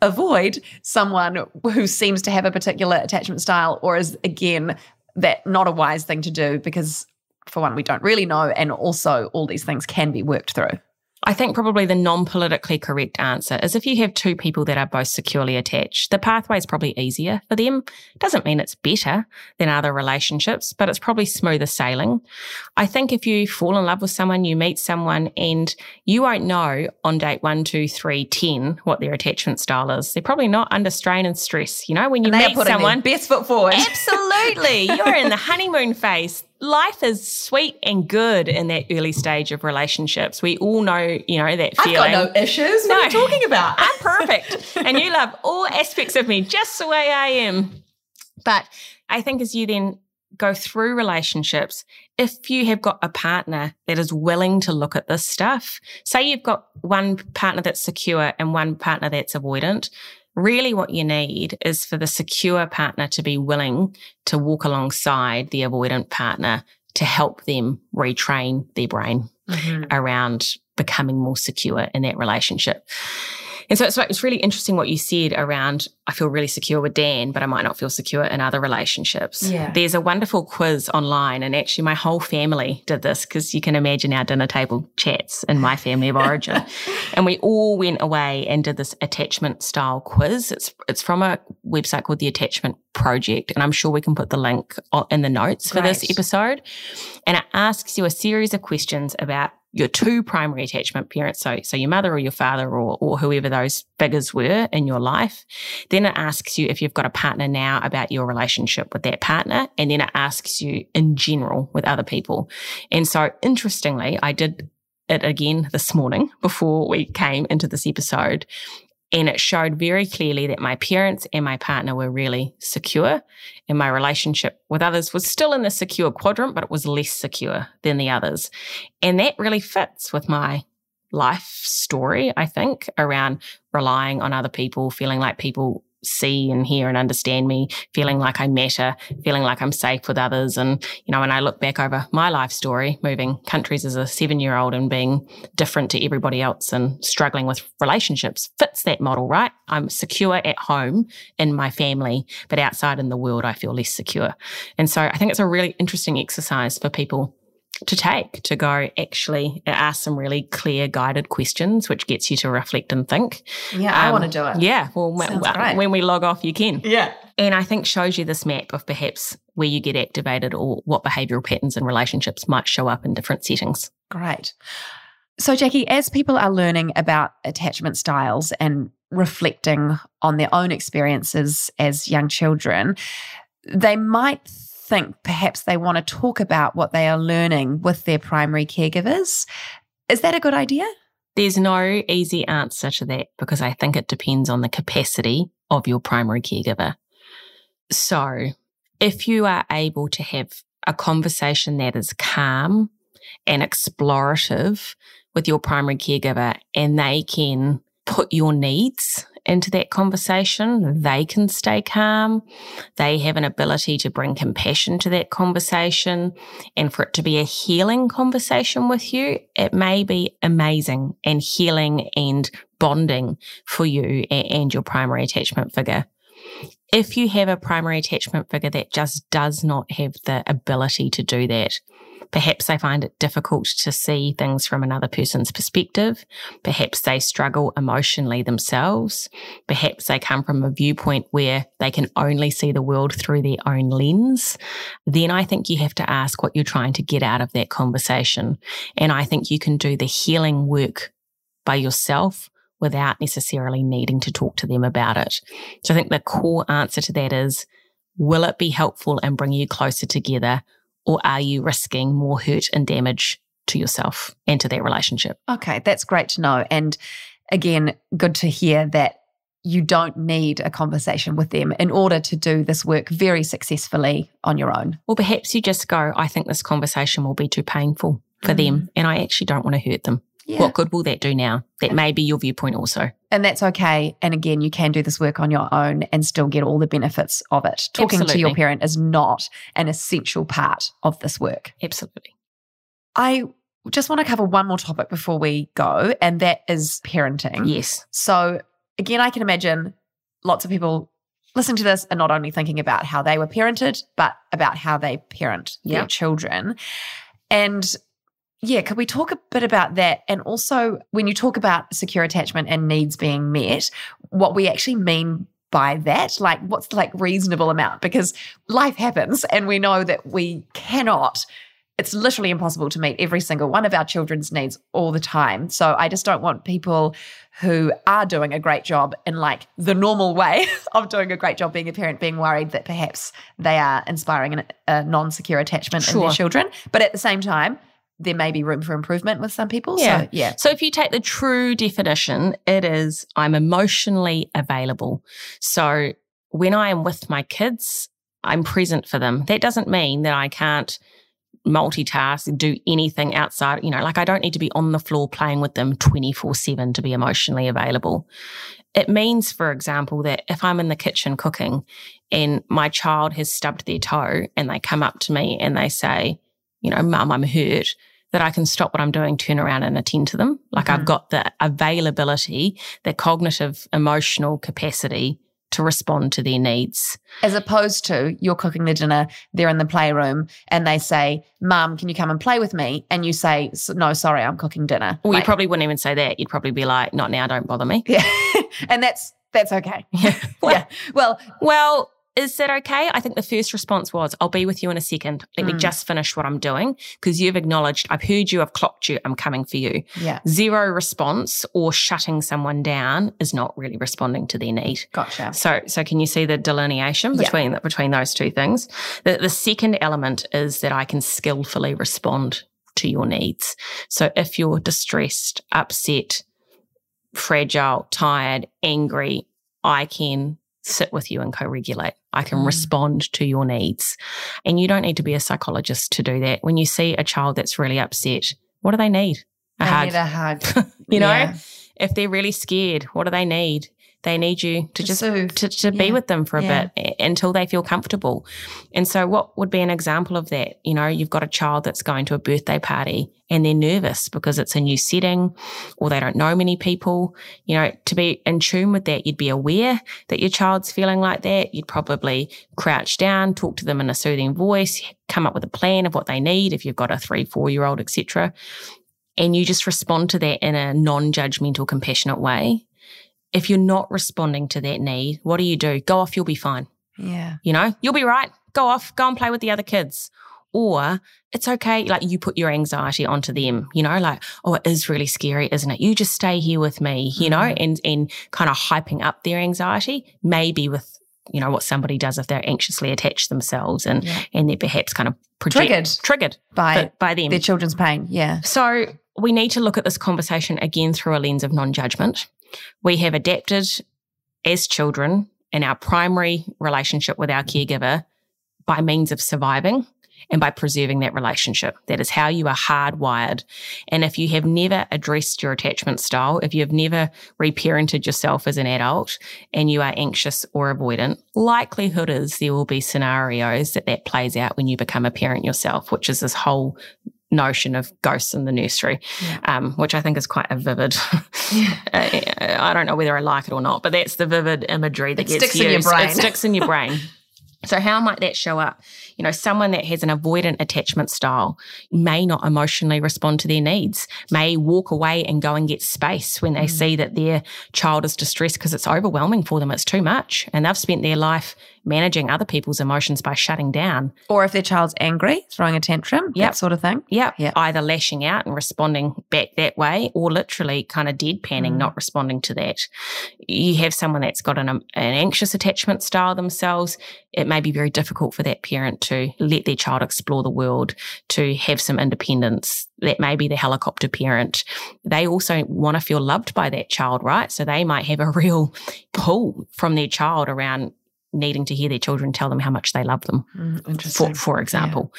avoid someone who seems to have a particular attachment style, or is again that not a wise thing to do because, for one, we don't really know, and also all these things can be worked through? I think probably the non politically correct answer is if you have two people that are both securely attached, the pathway is probably easier for them. Doesn't mean it's better than other relationships, but it's probably smoother sailing. I think if you fall in love with someone, you meet someone and you won't know on date one, two, three, ten what their attachment style is. They're probably not under strain and stress. You know, when you meet someone, best foot forward. Absolutely. You're in the honeymoon phase life is sweet and good in that early stage of relationships. We all know, you know, that feeling. I've got no issues. What no, are you talking about? I'm perfect. and you love all aspects of me just the way I am. But I think as you then go through relationships, if you have got a partner that is willing to look at this stuff, say you've got one partner that's secure and one partner that's avoidant, Really, what you need is for the secure partner to be willing to walk alongside the avoidant partner to help them retrain their brain mm-hmm. around becoming more secure in that relationship. And so it's, it's really interesting what you said around I feel really secure with Dan, but I might not feel secure in other relationships. Yeah. There's a wonderful quiz online, and actually, my whole family did this because you can imagine our dinner table chats in my family of origin. and we all went away and did this attachment style quiz. It's it's from a website called the Attachment Project, and I'm sure we can put the link in the notes Great. for this episode. And it asks you a series of questions about your two primary attachment parents, so, so your mother or your father or, or whoever those figures were in your life. Then it asks you if you've got a partner now about your relationship with that partner. And then it asks you in general with other people. And so interestingly, I did it again this morning before we came into this episode. And it showed very clearly that my parents and my partner were really secure. And my relationship with others was still in the secure quadrant, but it was less secure than the others. And that really fits with my life story, I think, around relying on other people, feeling like people see and hear and understand me, feeling like I matter, feeling like I'm safe with others. And, you know, when I look back over my life story, moving countries as a seven year old and being different to everybody else and struggling with relationships fits that model, right? I'm secure at home in my family, but outside in the world, I feel less secure. And so I think it's a really interesting exercise for people to take to go actually. Ask some really clear guided questions which gets you to reflect and think. Yeah i um, want to do it. yeah well when we log off you can. Yeah. And i think shows you this map of perhaps where you get activated or what behavioral patterns and relationships might show up in different settings. Great. So jackie as people are learning about attachment styles and reflecting on their own experiences as young children they might think perhaps they want to talk about what they are learning with their primary caregivers. Is that a good idea? There's no easy answer to that because I think it depends on the capacity of your primary caregiver. So, if you are able to have a conversation that is calm and explorative with your primary caregiver and they can put your needs into that conversation. They can stay calm. They have an ability to bring compassion to that conversation and for it to be a healing conversation with you. It may be amazing and healing and bonding for you and your primary attachment figure. If you have a primary attachment figure that just does not have the ability to do that, Perhaps they find it difficult to see things from another person's perspective. Perhaps they struggle emotionally themselves. Perhaps they come from a viewpoint where they can only see the world through their own lens. Then I think you have to ask what you're trying to get out of that conversation. And I think you can do the healing work by yourself without necessarily needing to talk to them about it. So I think the core answer to that is, will it be helpful and bring you closer together? Or are you risking more hurt and damage to yourself and to that relationship? Okay, that's great to know. And again, good to hear that you don't need a conversation with them in order to do this work very successfully on your own. Or perhaps you just go, I think this conversation will be too painful for mm. them, and I actually don't want to hurt them. Yeah. What good will that do now? That may be your viewpoint also. And that's okay. And again, you can do this work on your own and still get all the benefits of it. Talking Absolutely. to your parent is not an essential part of this work. Absolutely. I just want to cover one more topic before we go, and that is parenting. Yes. So, again, I can imagine lots of people listening to this are not only thinking about how they were parented, but about how they parent yep. their children. And yeah, could we talk a bit about that? And also, when you talk about secure attachment and needs being met, what we actually mean by that? Like, what's the like reasonable amount? Because life happens, and we know that we cannot. It's literally impossible to meet every single one of our children's needs all the time. So I just don't want people who are doing a great job in like the normal way of doing a great job being a parent being worried that perhaps they are inspiring a non-secure attachment sure. in their children. But at the same time, there may be room for improvement with some people. Yeah. So, yeah. So if you take the true definition, it is I'm emotionally available. So when I am with my kids, I'm present for them. That doesn't mean that I can't multitask, do anything outside, you know, like I don't need to be on the floor playing with them 24 7 to be emotionally available. It means, for example, that if I'm in the kitchen cooking and my child has stubbed their toe and they come up to me and they say, you know, mum, I'm hurt, that I can stop what I'm doing, turn around and attend to them. Like mm-hmm. I've got the availability, the cognitive, emotional capacity to respond to their needs. As opposed to you're cooking the dinner, they're in the playroom and they say, Mum, can you come and play with me? And you say, No, sorry, I'm cooking dinner. Well, like, you probably wouldn't even say that. You'd probably be like, Not now, don't bother me. Yeah. and that's that's okay. Yeah. well, yeah. Well, well, is that okay? I think the first response was, I'll be with you in a second. Let mm. me just finish what I'm doing because you've acknowledged, I've heard you, I've clocked you, I'm coming for you. Yeah. Zero response or shutting someone down is not really responding to their need. Gotcha. So, so can you see the delineation between, yeah. between those two things? The, the second element is that I can skillfully respond to your needs. So if you're distressed, upset, fragile, tired, angry, I can sit with you and co regulate. I can mm. respond to your needs. And you don't need to be a psychologist to do that. When you see a child that's really upset, what do they need? A they hug. Need a hug. you know, if they're really scared, what do they need? They need you to, To just soothe. to, to be with them for a Yeah. bit until they feel comfortable. And so, what would be an example of that? You know, you've got a child that's going to a birthday party and they're nervous because it's a new setting or they don't know many people. You know, to be in tune with that, you'd be aware that your child's feeling like that. You'd probably crouch down, talk to them in a soothing voice, come up with a plan of what they need if you've got a three, four year old, etc. And you just respond to that in a non judgmental, compassionate way. If you're not responding to that need, what do you do? Go off, you'll be fine. Yeah. You know, you'll be right. Go off, go and play with the other kids. Or it's okay, like you put your anxiety onto them, you know, like, oh, it is really scary, isn't it? You just stay here with me, you know, mm-hmm. and and kind of hyping up their anxiety, maybe with, you know, what somebody does if they're anxiously attached themselves and Yeah. and they're perhaps kind of project, Triggered. triggered By by, them. their children's pain. Yeah. So we need to look at this conversation again through a lens of non judgment. We have adapted as children in our primary relationship with our caregiver by means of surviving and by preserving that relationship. That is how you are hardwired. And if you have never addressed your attachment style, if you have never reparented yourself as an adult and you are anxious or avoidant, likelihood is there will be scenarios that that plays out when you become a parent yourself, which is this whole notion of ghosts in the nursery, Yeah. um, which I think is quite a vivid. I I don't know whether I like it or not, but that's the vivid imagery that It gets sticks in your brain. It sticks in your brain. So how might that show up? You know, someone that has an avoidant attachment style may not emotionally respond to their needs, may walk away and go and get space when they Mm. see that their child is distressed because it's overwhelming for them. It's too much. And they've spent their life managing other people's emotions by shutting down. Or if their child's angry, throwing a tantrum, Yep. that sort of thing. Yeah. Yep. Either lashing out and responding back that way or literally kind of deadpanning, Mm. not responding to that. You have someone that's got an, um, an anxious attachment style themselves. It may be very difficult for that parent to let their child explore the world, to have some independence. That may be the helicopter parent. They also want to feel loved by that child, right? So they might have a real pull from their child around needing to hear their children tell them how much they love them Mm, for, for example.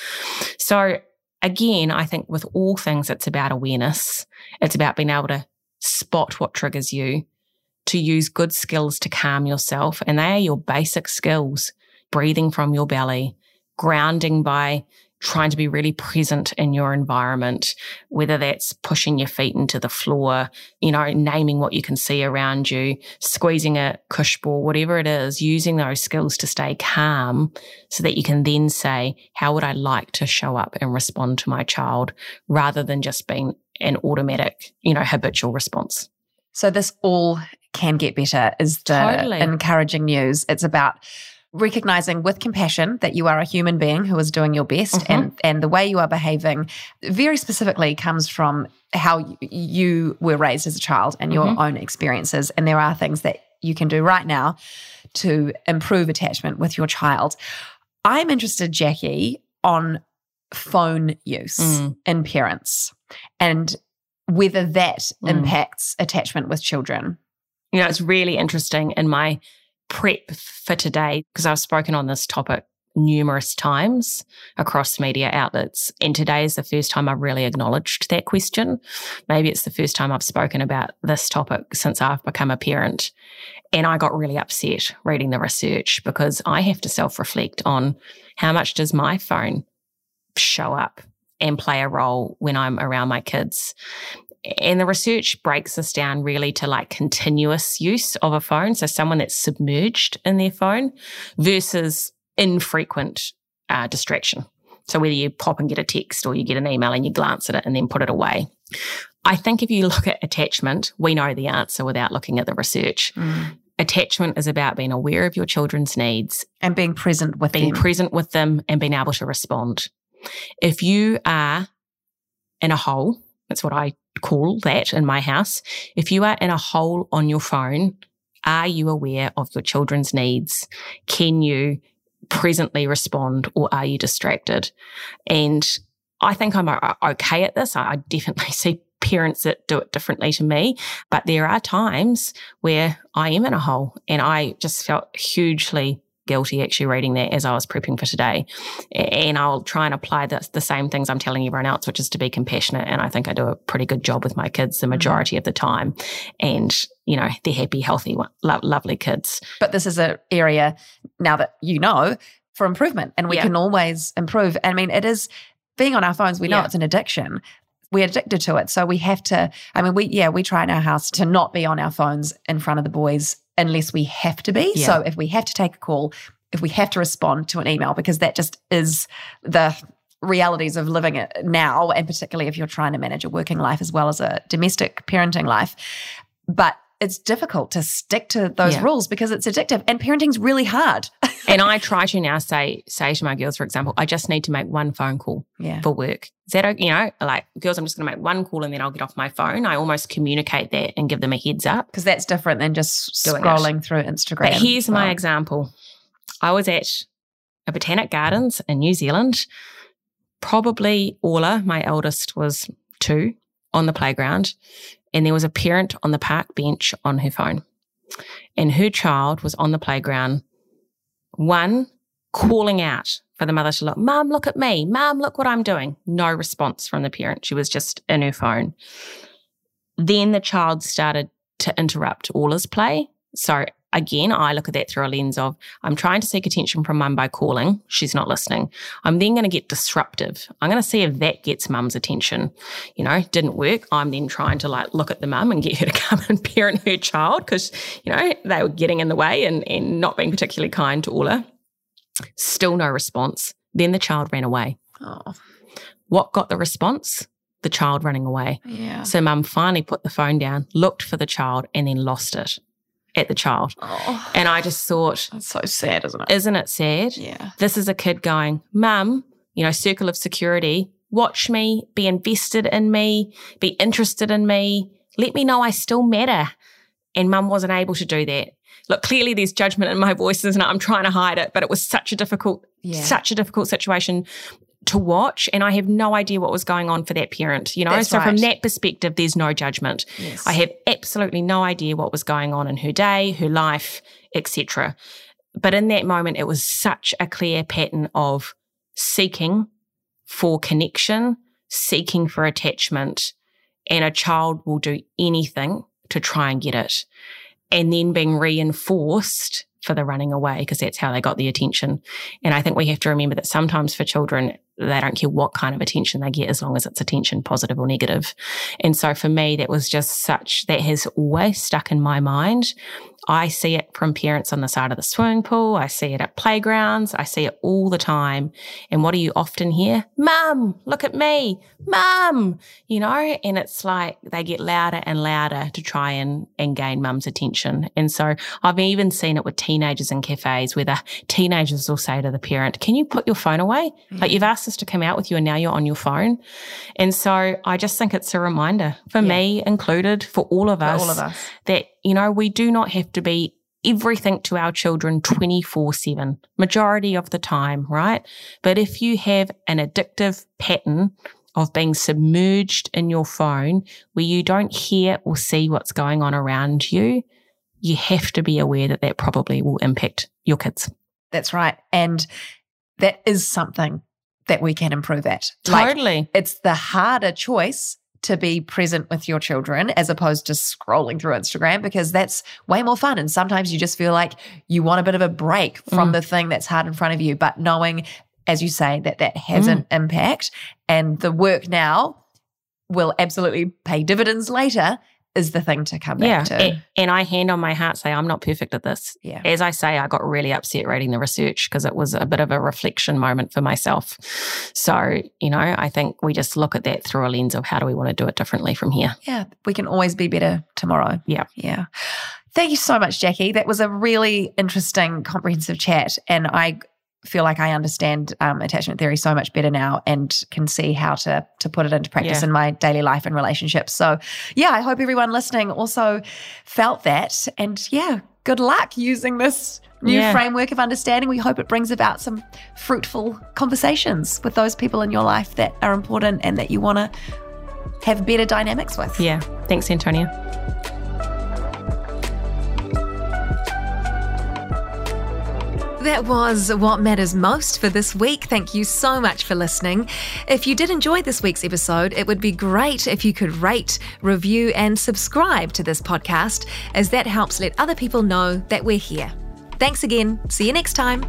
So again, I think with all things, it's about awareness. It's about being able to spot what triggers you, to use good skills to calm yourself. And they are your basic skills, breathing from your belly, grounding by trying to be really present in your environment, whether that's pushing your feet into the floor, you know, naming what you can see around you, squeezing a Koosh ball, whatever it is, using those skills to stay calm so that you can then say, how would I like to show up and respond to my child rather than just being an automatic, you know, habitual response. So this all can get better is the Totally. encouraging news. It's about recognizing with compassion that you are a human being who is doing your best Mhm. and and the way you are behaving very specifically comes from how you were raised as a child and your Mhm. own experiences and there are things that you can do right now to improve attachment with your child. I'm interested Jacqui on phone use Mm. in parents and whether that Mm. impacts attachment with children. You know, it's really interesting in my prep for today because I've spoken on this topic numerous times across media outlets. And today is the first time I've really acknowledged that question. Maybe it's the first time I've spoken about this topic since I've become a parent. And I got really upset reading the research because I have to self reflect on how much does my phone show up and play a role when I'm around my kids. And the research breaks this down really to like continuous use of a phone. So someone that's submerged in their phone versus infrequent uh, distraction. So whether you pop and get a text or you get an email and you glance at it and then put it away. I think if you look at attachment, we know the answer without looking at the research. Attachment is about being aware of your children's needs And being present with being them. present with them and being able to respond. If you are in a hole, that's what I call that in my house. If you are in a hole on your phone, are you aware of your children's needs? Can you presently respond or are you distracted? And I think I'm uh, okay at this. I I definitely see parents that do it differently to me, but there are times where I am in a hole and I just felt hugely guilty actually reading that as I was prepping for today. And I'll try and apply the, the same things I'm telling everyone else, which is to be compassionate. And I think I do a pretty good job with my kids the Mm-hmm. majority of the time. And, you know, they're happy, healthy, lo- lovely kids. But this is an area now that you know for improvement, and we Yeah. can always improve. I mean, it is being on our phones. We know Yeah. it's an addiction. We're addicted to it, so we have to. I mean, we yeah, we try in our house to not be on our phones in front of the boys unless we have to be. Yeah. So if we have to take a call, if we have to respond to an email, because that just is the realities of living it now, and particularly if you're trying to manage a working life as well as a domestic parenting life. But it's difficult to stick to those Yeah. rules because it's addictive and parenting's really hard. and I try to now say, say to my girls, for example, I just need to make one phone call. Yeah. for work. Is that okay? You know, like girls, I'm just going to make one call and then I'll get off my phone. I almost communicate that and give them a heads up. Because that's different than just Doing it. scrolling through Instagram. But here's my example. I was at a botanic gardens in New Zealand. Probably Orla, my eldest, was two on the playground, and there was a parent on the park bench on her phone. And her child was on the playground, one calling out for the mother to look, Mom, look at me. Mom, look what I'm doing. No response from the parent. She was just in her phone. Then the child started to interrupt Orla's play. So again, I look at that through a lens of I'm trying to seek attention from mum by calling. She's not listening. I'm then going to get disruptive. I'm going to see if that gets mum's attention. You know, didn't work. I'm then trying to like look at the mum and get her to come and parent her child because, you know, they were getting in the way and, and not being particularly kind to Orla. Still no response. Then the child ran away. Oh, What got the response? The child running away. yeah. So mum finally put the phone down, looked for the child, and then lost it at the child. Oh, And I just thought, that's so sad, isn't it? isn't it sad? Yeah. This is a kid going, Mum, you know, circle of security, watch me, be invested in me, be interested in me, let me know I still matter. And mum wasn't able to do that. Look, clearly there's judgment in my voice, and I'm trying to hide it, but it was such a difficult, Yeah. such a difficult situation to watch. And I have no idea what was going on for that parent, you know? That's so from that perspective, there's no judgment. Yes. I have absolutely no idea what was going on in her day, her life, etc. But in that moment, it was such a clear pattern of seeking for connection, seeking for attachment, and a child will do anything to try and get it. And then being reinforced for the running away because that's how they got the attention. And I think we have to remember that sometimes for children, they don't care what kind of attention they get as long as it's attention, positive or negative. And so for me, that was just such, that has always stuck in my mind. I see it from parents on the side of the swimming pool. I see it at playgrounds. I see it all the time. And what do you often hear? Mum, look at me. Mum, you know, and it's like they get louder and louder to try and, and gain mum's attention. And so I've even seen it with teenagers in cafes where the teenagers will say to the parent, can you put your phone away? Like mm. you've asked us to come out with you and now you're on your phone. And so I just think it's a reminder for me included, for all of For all of us. that, you know, we do not have to be everything to our children 24 7, majority of the time, right? But if you have an addictive pattern of being submerged in your phone where you don't hear or see what's going on around you, you have to be aware that that probably will impact your kids. That's right. And that is something that we can improve at. Like, Totally. it's the harder choice to be present with your children as opposed to scrolling through Instagram because that's way more fun. And sometimes you just feel like you want a bit of a break from Mm. the thing that's hard in front of you. But knowing, as you say, that that has Mm. an impact and the work now will absolutely pay dividends later is the thing to come back yeah. to. A- And I hand on my heart say, I'm not perfect at this. yeah. as I say, I got really upset reading the research because it was a bit of a reflection moment for myself. So, you know, I think we just look at that through a lens of how do we want to do it differently from here. Yeah. We can always be better tomorrow. Yeah. Yeah. Thank you so much, Jacqui. That was a really interesting, comprehensive chat. And I feel like I understand um, attachment theory so much better now and can see how to to put it into practice Yeah. in my daily life and relationships. So, yeah, I hope everyone listening also felt that. And yeah, good luck using this new Yeah. framework of understanding. We hope it brings about some fruitful conversations with those people in your life that are important and that you want to have better dynamics with. Yeah. Thanks, Antonia. That was what matters most for this week. Thank you so much for listening. If you did enjoy this week's episode, it would be great if you could rate, review, and subscribe to this podcast, as that helps let other people know that we're here. Thanks again. See you next time.